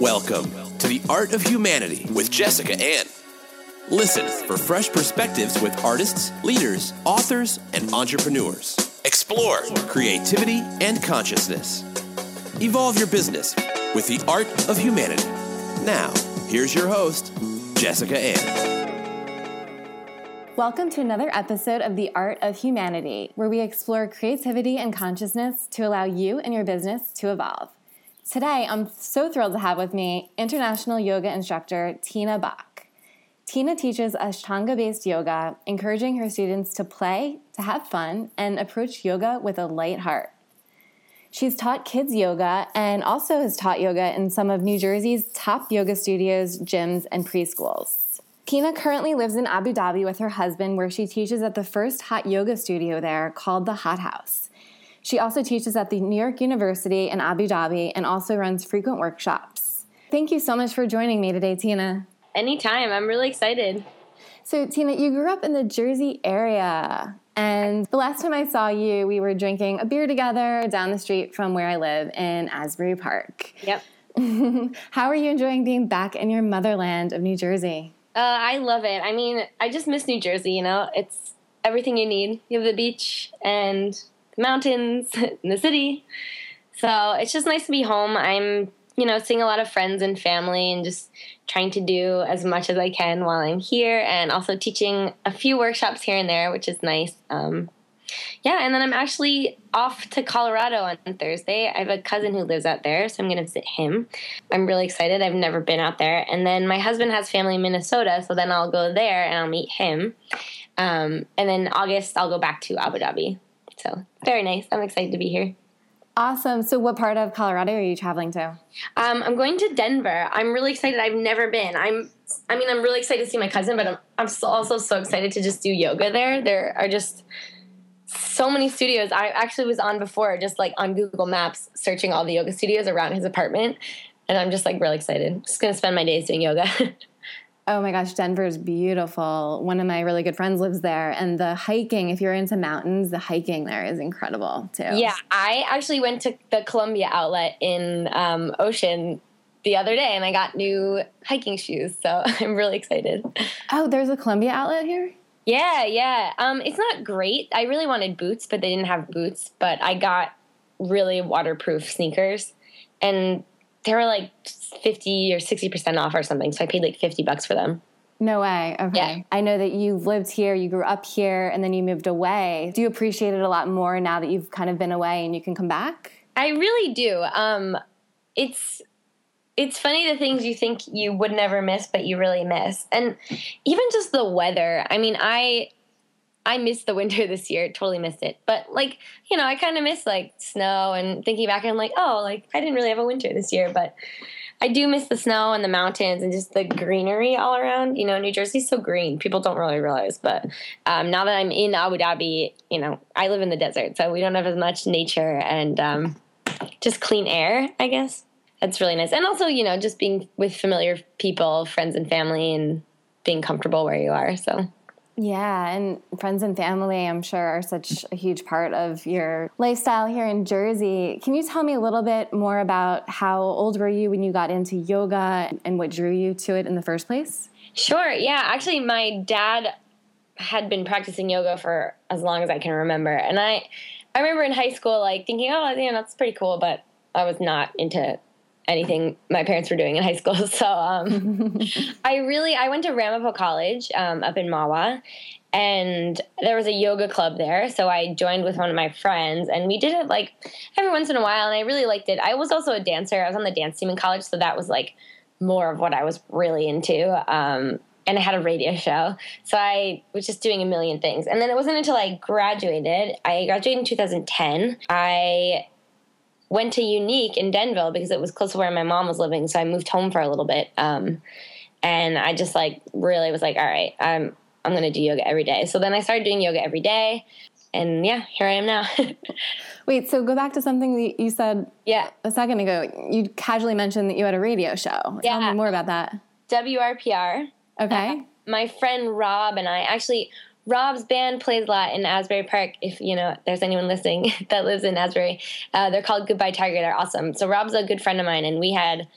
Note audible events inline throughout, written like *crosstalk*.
Welcome to the Art of Humanity with Jessica Ann. Listen for fresh perspectives with artists, leaders, authors, and entrepreneurs. Explore creativity and consciousness. Evolve your business with the Art of Humanity. Now, here's your host, Jessica Ann. Welcome to another episode of The Art of Humanity, where we explore creativity and consciousness to allow you and your business to evolve. Today, I'm so thrilled to have with me international yoga instructor Tina Bock. Tina teaches Ashtanga based yoga, encouraging her students to play, to have fun, and approach yoga with a light heart. She's taught kids yoga and also has taught yoga in some of New Jersey's top yoga studios, gyms, and preschools. Tina currently lives in Abu Dhabi with her husband, where she teaches at the first hot yoga studio there called the Hot House. She also teaches at the New York University in Abu Dhabi and also runs frequent workshops. Thank you so much for joining me today, Tina. Anytime. I'm really excited. So, Tina, you grew up in the Jersey area. And the last time I saw you, we were drinking a beer together down the street from where I live in Asbury Park. Yep. *laughs* How are you enjoying being back in your motherland of New Jersey? Uh, I love it. I mean, I just miss New Jersey, you know? It's everything you need. You have the beach and mountains *laughs* in the city. So it's just nice to be home. I'm, you know, seeing a lot of friends and family and just trying to do as much as I can while I'm here and also teaching a few workshops here and there, which is nice. Um, yeah, and then I'm actually off to Colorado on Thursday. I have a cousin who lives out there, so I'm going to visit him. I'm really excited. I've never been out there. And then my husband has family in Minnesota, so then I'll go there and I'll meet him. Um, and then August, I'll go back to Abu Dhabi. So very nice. I'm excited to be here. Awesome. So, what part of Colorado are you traveling to? Um, I'm going to Denver. I'm really excited. I've never been. I'm. I mean, I'm really excited to see my cousin, but I'm. I'm so, also so excited to just do yoga there. There are just so many studios. I actually was on before, just like on Google Maps, searching all the yoga studios around his apartment, and I'm just like really excited. Just gonna spend my days doing yoga. *laughs* Oh my gosh, Denver is beautiful. One of my really good friends lives there, and the hiking, if you're into mountains, the hiking there is incredible too. Yeah, I actually went to the Columbia outlet in um, Ocean the other day and I got new hiking shoes, so *laughs* I'm really excited. Oh, there's a Columbia outlet here? Yeah, yeah. Um, it's not great. I really wanted boots, but they didn't have boots, but I got really waterproof sneakers and they were like 50 or 60% off or something. So I paid like 50 bucks for them. No way. Okay. Yeah. I know that you've lived here, you grew up here, and then you moved away. Do you appreciate it a lot more now that you've kind of been away and you can come back? I really do. Um, it's it's funny the things you think you would never miss, but you really miss, and even just the weather. I mean, I I missed the winter this year, totally missed it. But like, you know, I kind of miss like snow and thinking back, I'm like, oh, like I didn't really have a winter this year, but I do miss the snow and the mountains and just the greenery all around. You know, New Jersey's so green. People don't really realize, but um, now that I'm in Abu Dhabi, you know, I live in the desert, so we don't have as much nature and um, just clean air. I guess that's really nice, and also, you know, just being with familiar people, friends and family, and being comfortable where you are. So yeah, and friends and family, I'm sure, are such a huge part of your lifestyle here in Jersey. Can you tell me a little bit more about how old were you when you got into yoga and what drew you to it in the first place? Sure. Yeah, actually, my dad had been practicing yoga for as long as I can remember, and I, I remember in high school like thinking, oh, yeah, that's pretty cool, but I was not into anything my parents were doing in high school. *laughs* So um, *laughs* I really I went to Ramapo College um, up in Mahwah, and there was a yoga club there. So I joined with one of my friends, and we did it like every once in a while, and I really liked it. I was also a dancer. I was on the dance team in college, so that was like more of what I was really into. Um, and I had a radio show. So I was just doing a million things. And then it wasn't until I graduated, I graduated in 2010. I went to Unique in Denville because it was close to where my mom was living. So I moved home for a little bit. Um, and I just like really was like, all right, I'm I'm gonna do yoga every day. So then I started doing yoga every day, and yeah, here I am now. *laughs* Wait, so go back to something that you said yeah a second ago. You casually mentioned that you had a radio show. Yeah. Tell me more about that. WRPR. Okay. Uh, my friend Rob and I actually Rob's band plays a lot in Asbury Park. If you know, there's anyone listening *laughs* that lives in Asbury, uh, they're called Goodbye Tiger. They're awesome. So Rob's a good friend of mine, and we had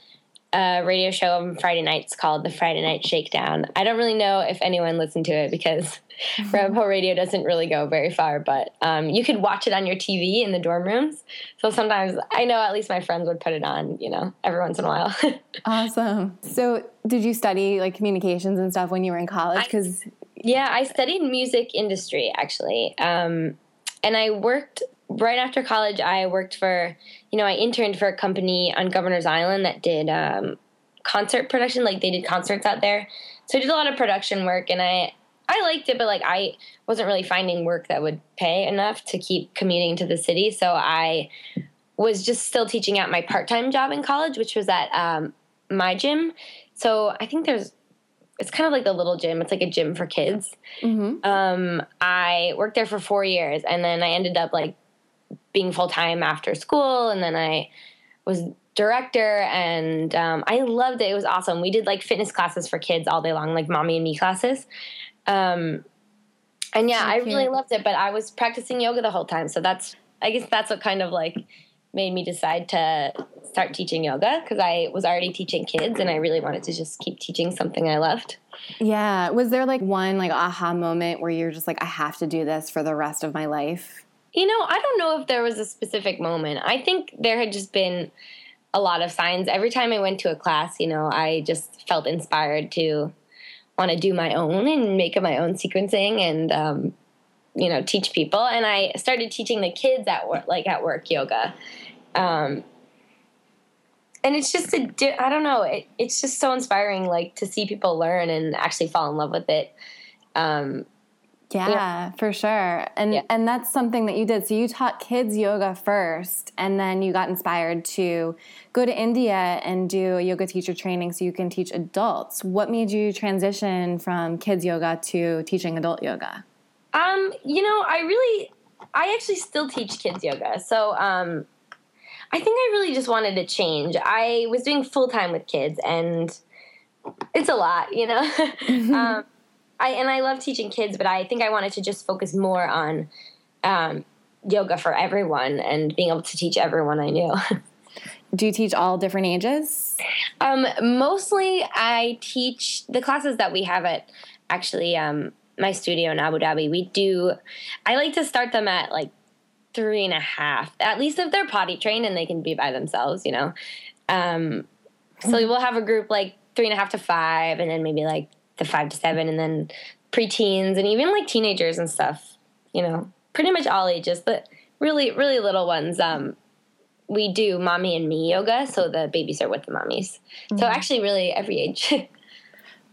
a radio show on Friday nights called the Friday Night Shakedown. I don't really know if anyone listened to it because *laughs* Rabbit Radio doesn't really go very far, but um, you could watch it on your TV in the dorm rooms. So sometimes I know at least my friends would put it on, you know, every once in a while. *laughs* awesome. So did you study like communications and stuff when you were in college? Because yeah, I studied music industry actually, um, and I worked right after college. I worked for, you know, I interned for a company on Governor's Island that did um, concert production. Like they did concerts out there, so I did a lot of production work, and I I liked it, but like I wasn't really finding work that would pay enough to keep commuting to the city. So I was just still teaching at my part time job in college, which was at um, my gym. So I think there's it's kind of like the little gym. It's like a gym for kids. Mm-hmm. Um, I worked there for four years, and then I ended up like being full time after school, and then I was director, and um, I loved it. It was awesome. We did like fitness classes for kids all day long, like mommy and me classes. Um, and yeah, I really loved it, but I was practicing yoga the whole time. So that's, I guess that's what kind of like made me decide to start teaching yoga because I was already teaching kids and I really wanted to just keep teaching something I loved. Yeah. Was there like one like aha moment where you're just like, I have to do this for the rest of my life? You know, I don't know if there was a specific moment. I think there had just been a lot of signs. Every time I went to a class, you know, I just felt inspired to want to do my own and make my own sequencing and um, you know teach people and i started teaching the kids at work like at work yoga um, and it's just a i don't know it, it's just so inspiring like to see people learn and actually fall in love with it um, yeah, yeah, for sure. And yeah. and that's something that you did. So you taught kids yoga first and then you got inspired to go to India and do a yoga teacher training so you can teach adults. What made you transition from kids yoga to teaching adult yoga? Um, you know, I really I actually still teach kids yoga. So um I think I really just wanted to change. I was doing full time with kids and it's a lot, you know. *laughs* um I and I love teaching kids, but I think I wanted to just focus more on um, yoga for everyone and being able to teach everyone I knew. *laughs* Do you teach all different ages? Um, mostly, I teach the classes that we have at actually um, my studio in Abu Dhabi. We do. I like to start them at like three and a half, at least if they're potty trained and they can be by themselves. You know. Um, so mm-hmm. we'll have a group like three and a half to five, and then maybe like the five to seven, and then preteens and even like teenagers and stuff. You know, pretty much all ages, but really, really little ones. Um, we do mommy and me yoga, so the babies are with the mommies. Mm-hmm. So actually, really every age. *laughs*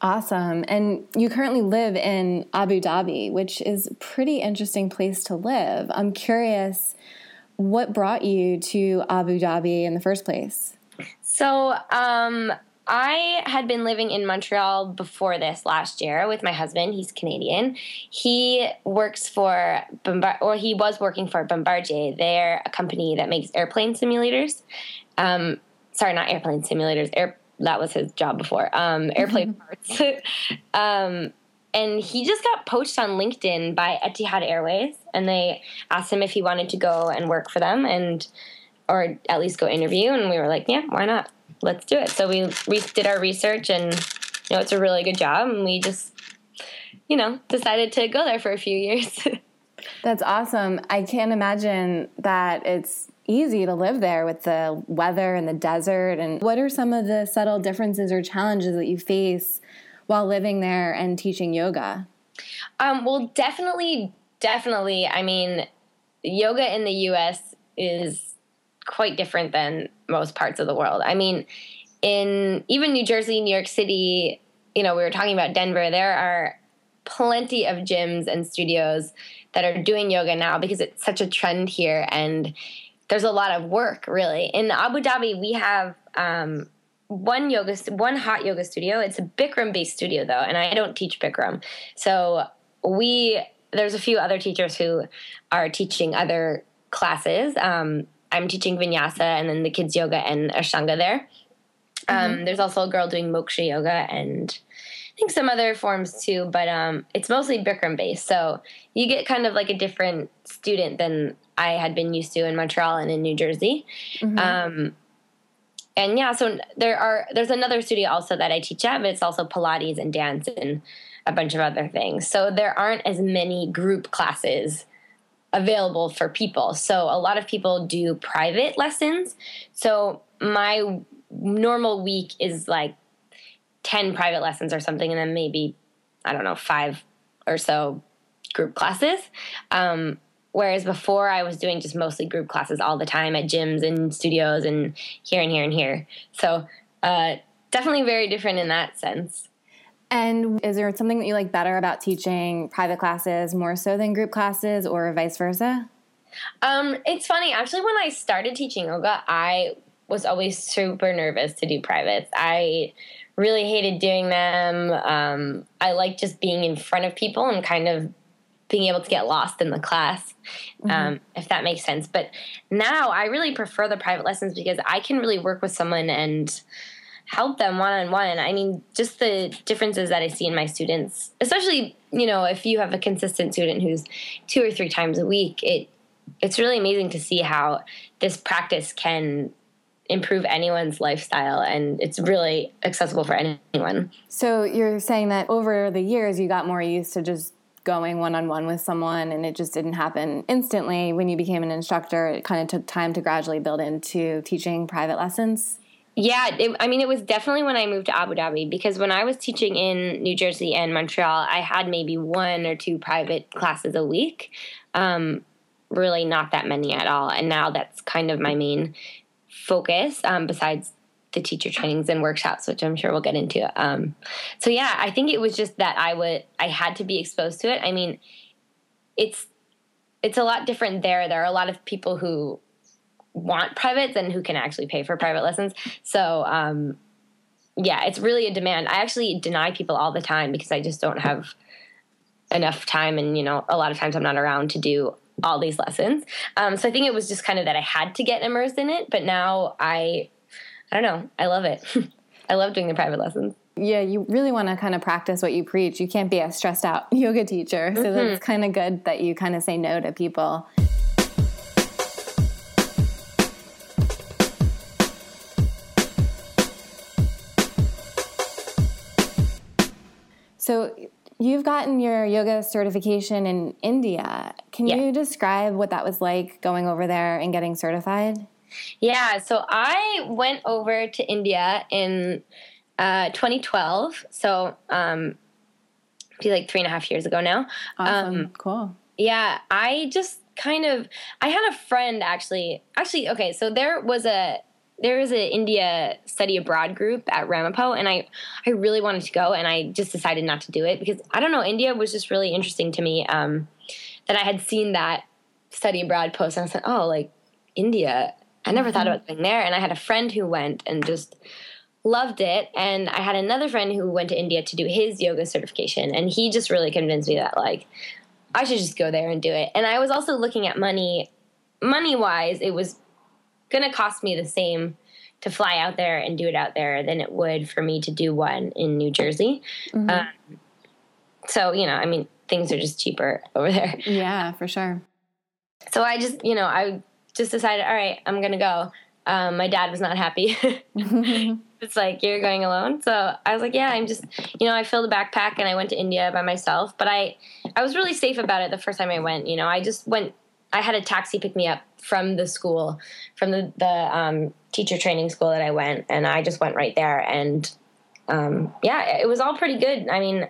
awesome. And you currently live in Abu Dhabi, which is a pretty interesting place to live. I'm curious, what brought you to Abu Dhabi in the first place? So, um, I had been living in Montreal before this last year with my husband. He's Canadian. He works for Bombard, or he was working for Bombardier. They're a company that makes airplane simulators. Um, sorry, not airplane simulators. Air that was his job before. Um, airplane *laughs* parts. *laughs* um, and he just got poached on LinkedIn by Etihad Airways, and they asked him if he wanted to go and work for them, and or at least go interview. And we were like, yeah, why not? let's do it. So we we did our research, and you know, it's a really good job, and we just you know decided to go there for a few years. *laughs* That's awesome. I can't imagine that it's easy to live there with the weather and the desert. And what are some of the subtle differences or challenges that you face while living there and teaching yoga? Um, well, definitely, definitely. I mean, yoga in the U.S. is quite different than most parts of the world. I mean, in even New Jersey, New York City, you know, we were talking about Denver, there are plenty of gyms and studios that are doing yoga now because it's such a trend here and there's a lot of work really. In Abu Dhabi, we have um, one yoga, one hot yoga studio. It's a Bikram based studio though, and I don't teach Bikram. So we, there's a few other teachers who are teaching other classes. Um, I'm teaching vinyasa and then the kids yoga and ashtanga there. Um, mm-hmm. There's also a girl doing moksha yoga and think some other forms too, but um, it's mostly Bikram based. So you get kind of like a different student than I had been used to in Montreal and in New Jersey. Mm-hmm. Um, and yeah, so there are there's another studio also that I teach at, but it's also Pilates and dance and a bunch of other things. So there aren't as many group classes available for people. So a lot of people do private lessons. So my normal week is like 10 private lessons or something, and then maybe, I don't know, five or so group classes. Um, whereas before I was doing just mostly group classes all the time at gyms and studios and here and here and here. So uh, definitely very different in that sense. And is there something that you like better about teaching private classes more so than group classes or vice versa? Um, it's funny. Actually, when I started teaching yoga, I was always super nervous to do privates. I really hated doing them. Um, I like just being in front of people and kind of being able to get lost in the class, mm-hmm. um, if that makes sense. But now I really prefer the private lessons because I can really work with someone and help them one on one. I mean, just the differences that I see in my students, especially you know if you have a consistent student who's two or three times a week, it it's really amazing to see how this practice can improve anyone's lifestyle and it's really accessible for anyone. So you're saying that over the years you got more used to just going one on one with someone and it just didn't happen instantly when you became an instructor. It kind of took time to gradually build into teaching private lessons. Yeah, it, I mean, it was definitely when I moved to Abu Dhabi because when I was teaching in New Jersey and Montreal, I had maybe one or two private classes a week. Um, really, not that many at all. And now that's kind of my main focus um, besides the teacher trainings and workshops, which I'm sure we'll get into. Um, so yeah, I think it was just that I would I had to be exposed to it. I mean, it's it's a lot different there. There are a lot of people who want privates and who can actually pay for private lessons. So um, yeah, it's really a demand. I actually deny people all the time because I just don't have enough time, and you know, a lot of times I'm not around to do all these lessons. Um, so I think it was just kind of that I had to get immersed in it. But now I, I don't know, I love it. *laughs* I love doing the private lessons. Yeah, you really want to kind of practice what you preach. You can't be a stressed out *laughs* yoga teacher. So mm-hmm. that's kind of good that you kind of say no to people. So you've gotten your yoga certification in India. Can yeah. you describe what that was like going over there and getting certified? Yeah, so I went over to India in uh, 2012. So, um, be like three and a half years ago now. Awesome. Um, cool. Yeah, I just kind of I had a friend actually. Actually, okay, so there was a there was an India study abroad group at Ramapo, and I I really wanted to go, and I just decided not to do it because I don't know. India was just really interesting to me. Um, that I had seen that study abroad post, and I said, "Oh, like India." I never mm-hmm. thought about going there, and I had a friend who went and just loved it, and I had another friend who went to India to do his yoga certification, and he just really convinced me that like I should just go there and do it. And I was also looking at money, money wise, it was going to cost me the same to fly out there and do it out there than it would for me to do one in New Jersey. Mm-hmm. Um, so, you know, I mean, things are just cheaper *laughs* over there. Yeah, for sure. So I just, you know, I just decided, all right, I'm going to go. Um, my dad was not happy. *laughs* *laughs* it's like, you're going alone. So I was like, yeah, I'm just, you know, I filled a backpack and I went to India by myself. But I, I was really safe about it the first time I went. You know, I just went, I had a taxi pick me up from the school, from the the um, teacher training school that I went, and I just went right there. And um, yeah, it was all pretty good. I mean,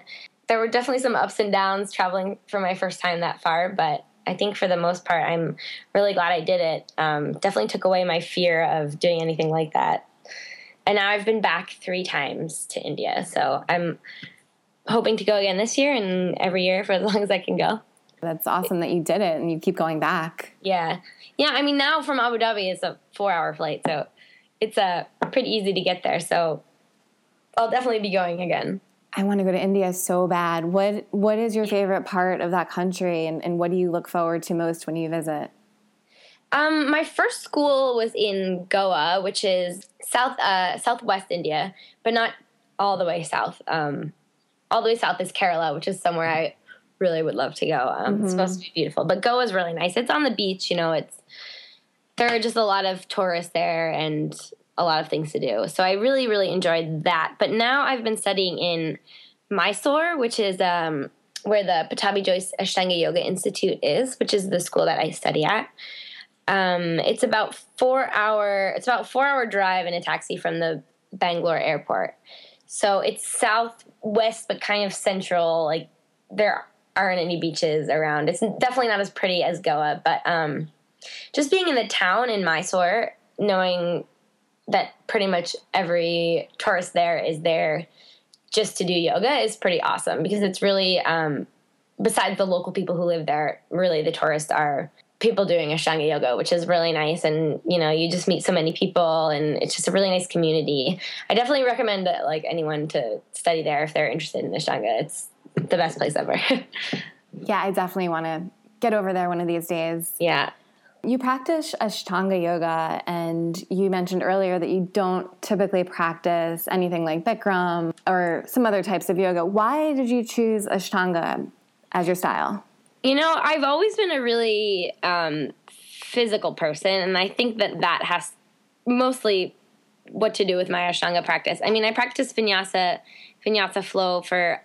there were definitely some ups and downs traveling for my first time that far, but I think for the most part, I'm really glad I did it. Um, definitely took away my fear of doing anything like that. And now I've been back three times to India, so I'm hoping to go again this year and every year for as long as I can go. That's awesome that you did it and you keep going back. Yeah. Yeah, I mean now from Abu Dhabi it's a 4-hour flight, so it's uh, pretty easy to get there. So I'll definitely be going again. I want to go to India so bad. What what is your favorite part of that country and, and what do you look forward to most when you visit? Um, my first school was in Goa, which is south uh, southwest India, but not all the way south. Um, all the way south is Kerala, which is somewhere I really would love to go. Um, mm-hmm. It's supposed to be beautiful, but Goa is really nice. It's on the beach, you know. It's there are just a lot of tourists there, and a lot of things to do. So I really, really enjoyed that. But now I've been studying in Mysore, which is um, where the Pattabhi Jois Ashtanga Yoga Institute is, which is the school that I study at. Um, it's about four hour. It's about four hour drive in a taxi from the Bangalore airport. So it's southwest, but kind of central. Like there aren't any beaches around. It's definitely not as pretty as Goa, but um, just being in the town in Mysore, knowing that pretty much every tourist there is there just to do yoga is pretty awesome because it's really um, besides the local people who live there really the tourists are people doing ashtanga yoga which is really nice. And you know you just meet so many people and it's just a really nice community. I definitely recommend that like anyone to study there if they're interested in ashtanga it's the best place ever *laughs* yeah i definitely want to get over there one of these days yeah you practice Ashtanga yoga, and you mentioned earlier that you don't typically practice anything like Bikram or some other types of yoga. Why did you choose Ashtanga as your style? You know, I've always been a really um, physical person, and I think that that has mostly what to do with my Ashtanga practice. I mean, I practice vinyasa, vinyasa flow for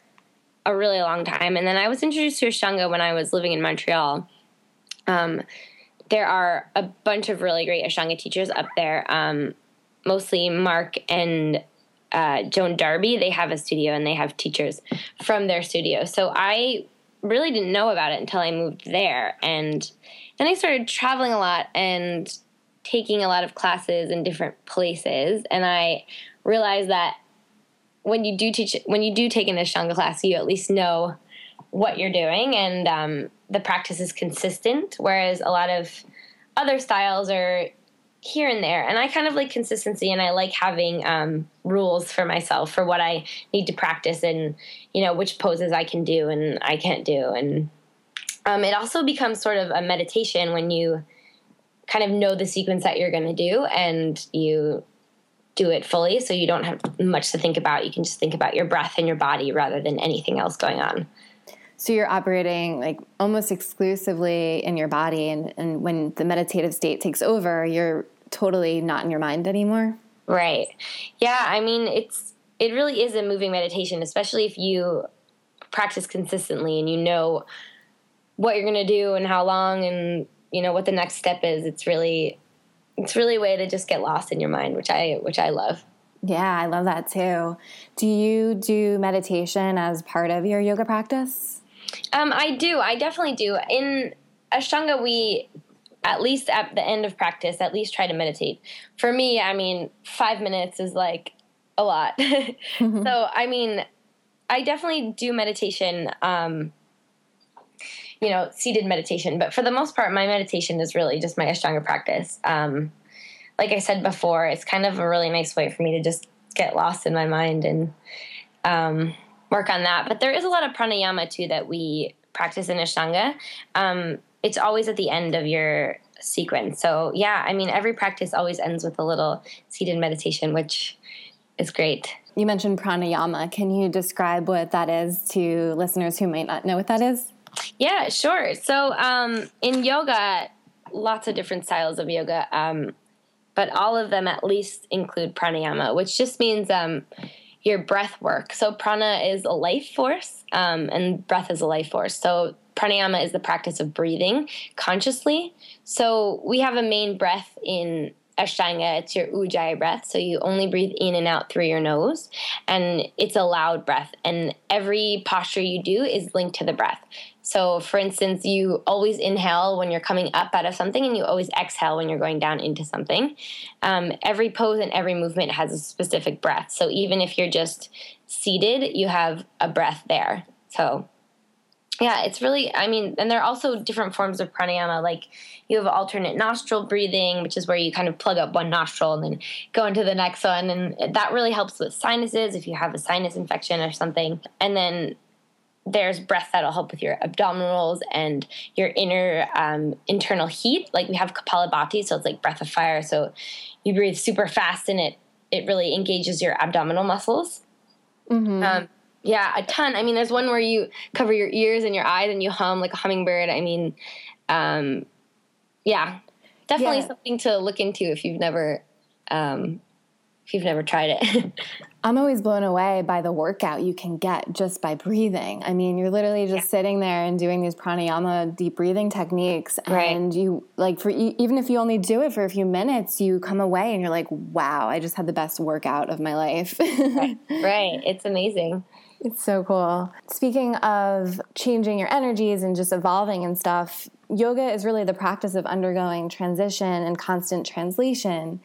a really long time, and then I was introduced to Ashtanga when I was living in Montreal. Um, there are a bunch of really great Ashtanga teachers up there, um, mostly Mark and uh, Joanne Darby. They have a studio and they have teachers from their studio. So I really didn't know about it until I moved there. And then I started traveling a lot and taking a lot of classes in different places. And I realized that when you do teach, when you do take an Ashtanga class, you at least know what you're doing and um, the practice is consistent, whereas a lot of other styles are here and there. And I kind of like consistency and I like having um, rules for myself for what I need to practice and, you know, which poses I can do and I can't do. And um, it also becomes sort of a meditation when you kind of know the sequence that you're going to do and you do it fully so you don't have much to think about. You can just think about your breath and your body rather than anything else going on. So you're operating like almost exclusively in your body, and, and when the meditative state takes over, you're totally not in your mind anymore. Right. Yeah. I mean, it's it really is a moving meditation, especially if you practice consistently and you know what you're going to do and how long and you know what the next step is. It's really it's really a way to just get lost in your mind, which I which I love. Yeah, I love that too. Do you do meditation as part of your yoga practice? Um, I do. I definitely do. In Ashtanga, we at least at the end of practice, at least try to meditate. For me, I mean, five minutes is like a lot. mm-hmm. *laughs* *laughs* So, I mean, I definitely do meditation. Um, you know, seated meditation, but for the most part, my meditation is really just my Ashtanga practice. Um, like I said before, it's kind of a really nice way for me to just get lost in my mind and um, work on that. But there is a lot of pranayama too that we practice in Ashtanga. Um, it's always at the end of your sequence. So yeah, I mean, every practice always ends with a little seated meditation, which is great. You mentioned pranayama. Can you describe what that is to listeners who might not know what that is? Yeah, sure. So um, in yoga, lots of different styles of yoga, um, but all of them at least include pranayama, which just means um, your breath work. So prana is a life force, um, and breath is a life force. So pranayama is the practice of breathing consciously. So we have a main breath in Ashtanga, it's your Ujjayi breath. So you only breathe in and out through your nose, and it's a loud breath. And every posture you do is linked to the breath. So, for instance, you always inhale when you're coming up out of something, and you always exhale when you're going down into something. Um, every pose and every movement has a specific breath. So, even if you're just seated, you have a breath there. So, yeah, it's really, I mean, and there are also different forms of pranayama. Like you have alternate nostril breathing, which is where you kind of plug up one nostril and then go into the next one. And that really helps with sinuses if you have a sinus infection or something. And then there's breath that'll help with your abdominals and your inner um, internal heat. Like we have Kapalabhati, so it's like breath of fire. So you breathe super fast and it, it really engages your abdominal muscles. Mm-hmm. Um, yeah, a ton. I mean, there's one where you cover your ears and your eyes and you hum like a hummingbird. I mean, um, yeah, definitely yeah. something to look into if you've never um, if you've never tried it. *laughs* I'm always blown away by the workout you can get just by breathing. I mean, you're literally just yeah. sitting there and doing these pranayama deep breathing techniques and you like for even if you only do it for a few minutes, you come away and you're like, "Wow, I just had the best workout of my life." right. *laughs* right. It's amazing. It's so cool. Speaking of changing your energies and just evolving and stuff, yoga is really the practice of undergoing transition and constant translation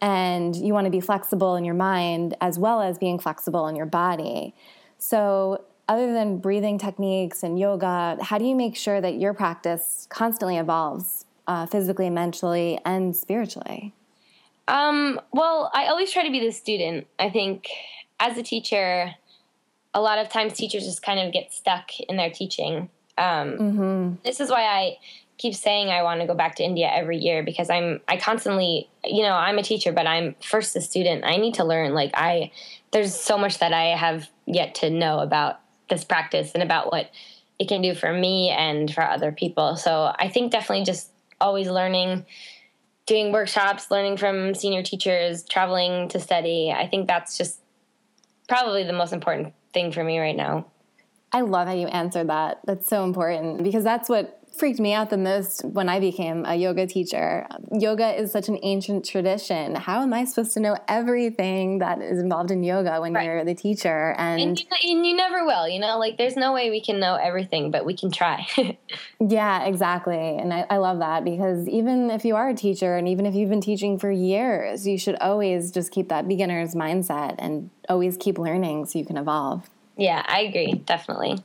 and you want to be flexible in your mind as well as being flexible in your body. So, other than breathing techniques and yoga, how do you make sure that your practice constantly evolves uh, physically, mentally, and spiritually? Um, well, I always try to be the student. I think as a teacher, a lot of times teachers just kind of get stuck in their teaching. Um, mm-hmm. This is why I keep saying I want to go back to India every year because I'm I constantly you know I'm a teacher but I'm first a student. I need to learn like I there's so much that I have yet to know about this practice and about what it can do for me and for other people. So I think definitely just always learning doing workshops learning from senior teachers traveling to study. I think that's just probably the most important thing for me right now. I love how you answered that. That's so important because that's what freaked me out the most when I became a yoga teacher. Yoga is such an ancient tradition. How am I supposed to know everything that is involved in yoga when right. you're the teacher? And, and, you, and you never will, you know, like there's no way we can know everything, but we can try. *laughs* yeah, exactly. And I, I love that because even if you are a teacher and even if you've been teaching for years, you should always just keep that beginner's mindset and always keep learning so you can evolve. Yeah, I agree, definitely.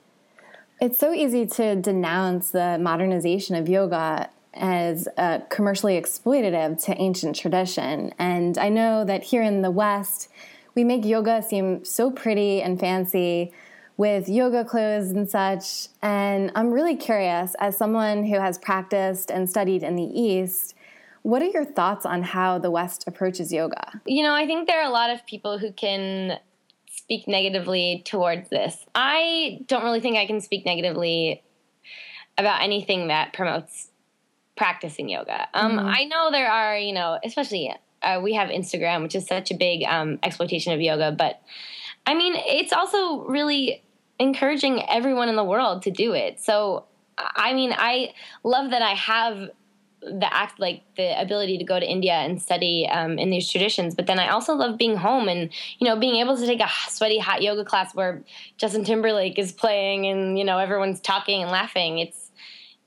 It's so easy to denounce the modernization of yoga as uh, commercially exploitative to ancient tradition. And I know that here in the West, we make yoga seem so pretty and fancy with yoga clothes and such. And I'm really curious, as someone who has practiced and studied in the East, what are your thoughts on how the West approaches yoga? You know, I think there are a lot of people who can speak negatively towards this. I don't really think I can speak negatively about anything that promotes practicing yoga. Um, mm-hmm. I know there are, you know, especially uh, we have Instagram, which is such a big um, exploitation of yoga, but I mean, it's also really encouraging everyone in the world to do it. So, I mean, I love that I have the act like the ability to go to India and study um, in these traditions. But then I also love being home and you know being able to take a sweaty hot yoga class where Justin Timberlake is playing and you know everyone's talking and laughing. It's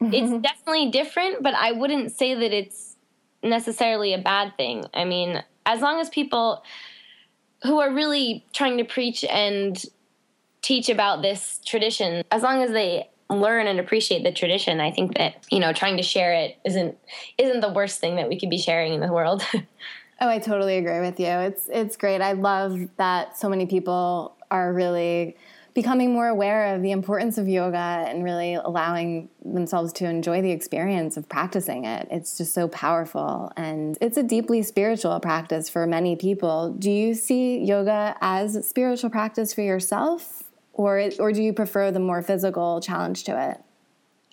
mm-hmm. it's definitely different, but I wouldn't say that it's necessarily a bad thing. I mean, as long as people who are really trying to preach and teach about this tradition, as long as they learn and appreciate the tradition i think that you know trying to share it isn't isn't the worst thing that we could be sharing in the world *laughs* oh i totally agree with you it's it's great i love that so many people are really becoming more aware of the importance of yoga and really allowing themselves to enjoy the experience of practicing it. It's just so powerful and it's a deeply spiritual practice for many people. Do you see yoga as spiritual practice for yourself? Or or do you prefer the more physical challenge to it?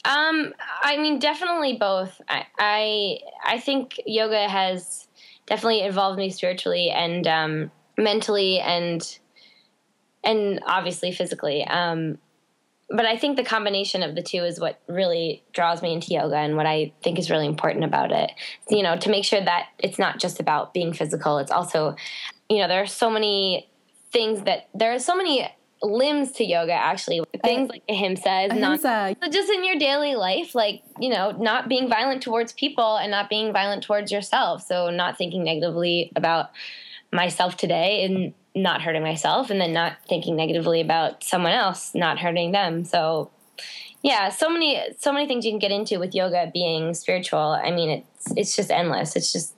Um, I mean, definitely both. I I, I think yoga has definitely involved me spiritually and um, mentally and and obviously physically. Um, but I think the combination of the two is what really draws me into yoga and what I think is really important about it. You know, to make sure that it's not just about being physical, it's also, you know, there are so many things that there are so many limbs to yoga actually. Things like ahimsa is not so just in your daily life like you know not being violent towards people and not being violent towards yourself. So not thinking negatively about myself today and not hurting myself and then not thinking negatively about someone else not hurting them. So yeah so many so many things you can get into with yoga being spiritual. I mean it's it's just endless. It's just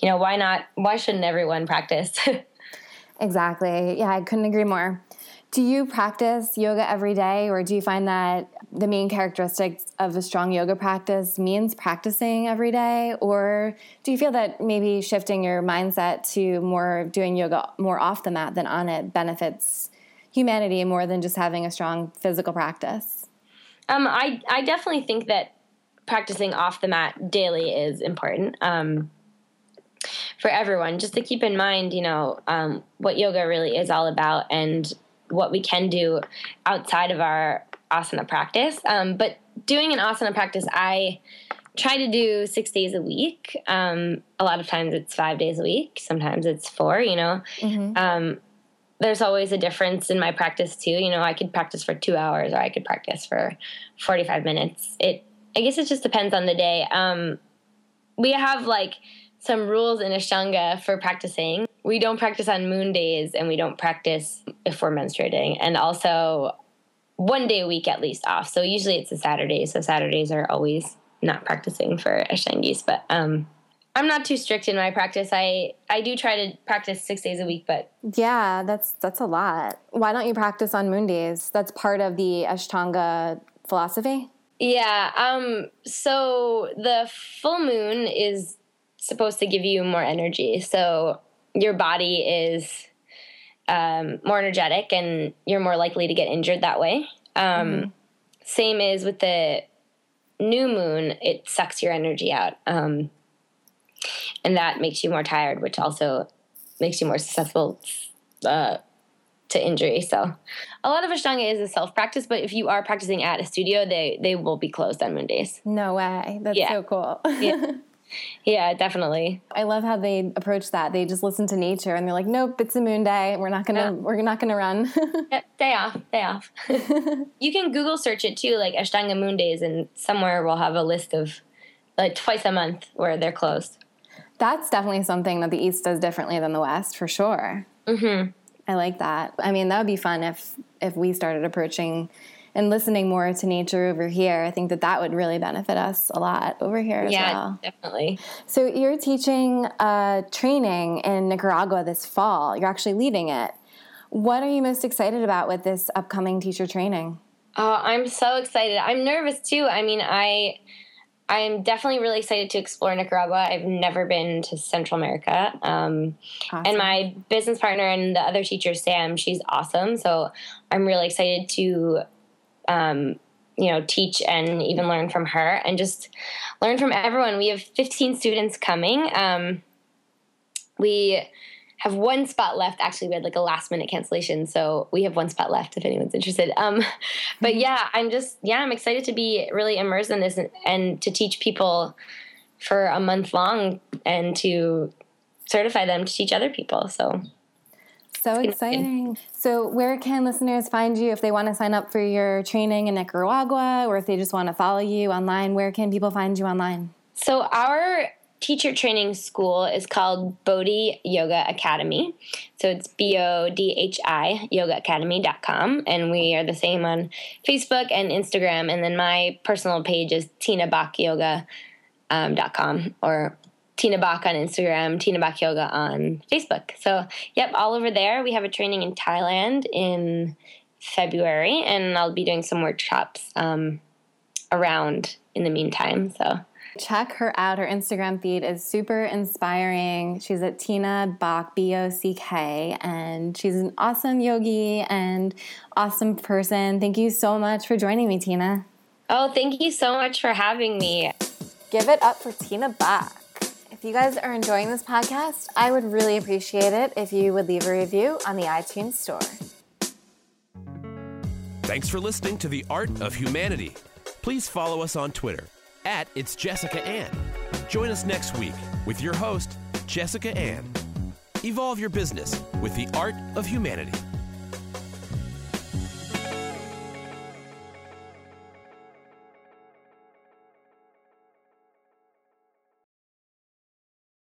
you know why not why shouldn't everyone practice? *laughs* Exactly. Yeah i couldn't agree more do you practice yoga every day, or do you find that the main characteristics of a strong yoga practice means practicing every day? Or do you feel that maybe shifting your mindset to more doing yoga more off the mat than on it benefits humanity more than just having a strong physical practice? Um, I, I definitely think that practicing off the mat daily is important. Um, for everyone, just to keep in mind, you know, um, what yoga really is all about and what we can do outside of our asana practice. Um, but doing an asana practice, I try to do six days a week. Um, a lot of times it's five days a week. Sometimes it's four. You know, mm-hmm. um, there's always a difference in my practice too. You know, I could practice for two hours or I could practice for 45 minutes. It, I guess it just depends on the day. Um, we have like some rules in Ashtanga for practicing. We don't practice on moon days and we don't practice if we're menstruating. And also one day a week at least off. So usually it's a Saturday. So Saturdays are always not practicing for Ashtangis. But um, I'm not too strict in my practice. I I do try to practice six days a week, but yeah, that's that's a lot. Why don't you practice on moon days? That's part of the Ashtanga philosophy. Yeah. Um. So the full moon is supposed to give you more energy. So your body is um, more energetic and you're more likely to get injured that way. Um, mm-hmm. Same is with the new moon, it sucks your energy out. Um, and that makes you more tired, which also makes you more susceptible uh, to injury. So, a lot of Ashtanga is a self practice, but if you are practicing at a studio, they they will be closed on moon days. No way! That's yeah. so cool. yeah. *laughs* Yeah, definitely. I love how they approach that. They just listen to nature and they're like, "Nope, it's a moon day. We're not gonna. Yeah. We're not gonna run." *laughs* yeah, day off. Day off. *laughs* you can Google search it too, like Ashtanga moon days, and somewhere we'll have a list of like twice a month where they're closed. That's definitely something that the East does differently than the West, for sure. Mm-hmm. I like that. I mean, that would be fun if if we started approaching and listening more to nature over here, I think that that would really benefit us a lot over here as yeah, well. definitely. So you're teaching uh, training in Nicaragua this fall. You're actually leading it. What are you most excited about with this upcoming teacher training? Oh, I'm so excited. I'm nervous too. I mean, I I'm definitely really excited to explore Nicaragua. I've never been to Central America. Um, awesome. And my business partner and the other teacher, Sam, she's awesome. So I'm really excited to um, you know, teach and even learn from her and just learn from everyone. We have 15 students coming. Um, we have one spot left. Actually, we had like a last minute cancellation, so we have one spot left if anyone's interested. Um, but mm-hmm. yeah, I'm just yeah, I'm excited to be really immersed in this and, and to teach people for a month long and to certify them to teach other people. So so exciting. So, where can listeners find you if they want to sign up for your training in Nicaragua or if they just want to follow you online? Where can people find you online? So, our teacher training school is called Bodhi Yoga Academy. So it's B O D H I yogaacademy.com. And we are the same on Facebook and Instagram. And then my personal page is Tina Bock Yoga. Um, .com or Tina Bock on Instagram, Tina Bock Yoga on Facebook. So, yep, all over there. We have a training in Thailand in February, and I'll be doing some workshops um, around in the meantime. So, check her out. Her Instagram feed is super inspiring. She's at Tina Bock, B O C K, and she's an awesome yogi and awesome person. Thank you so much for joining me, Tina. Oh, thank you so much for having me. Give it up for Tina Bock. If you guys are enjoying this podcast, I would really appreciate it if you would leave a review on the iTunes Store. Thanks for listening to The Art of Humanity. Please follow us on Twitter at It's Jessica Ann. Join us next week with your host, Jessica Ann. Evolve your business with the art of humanity.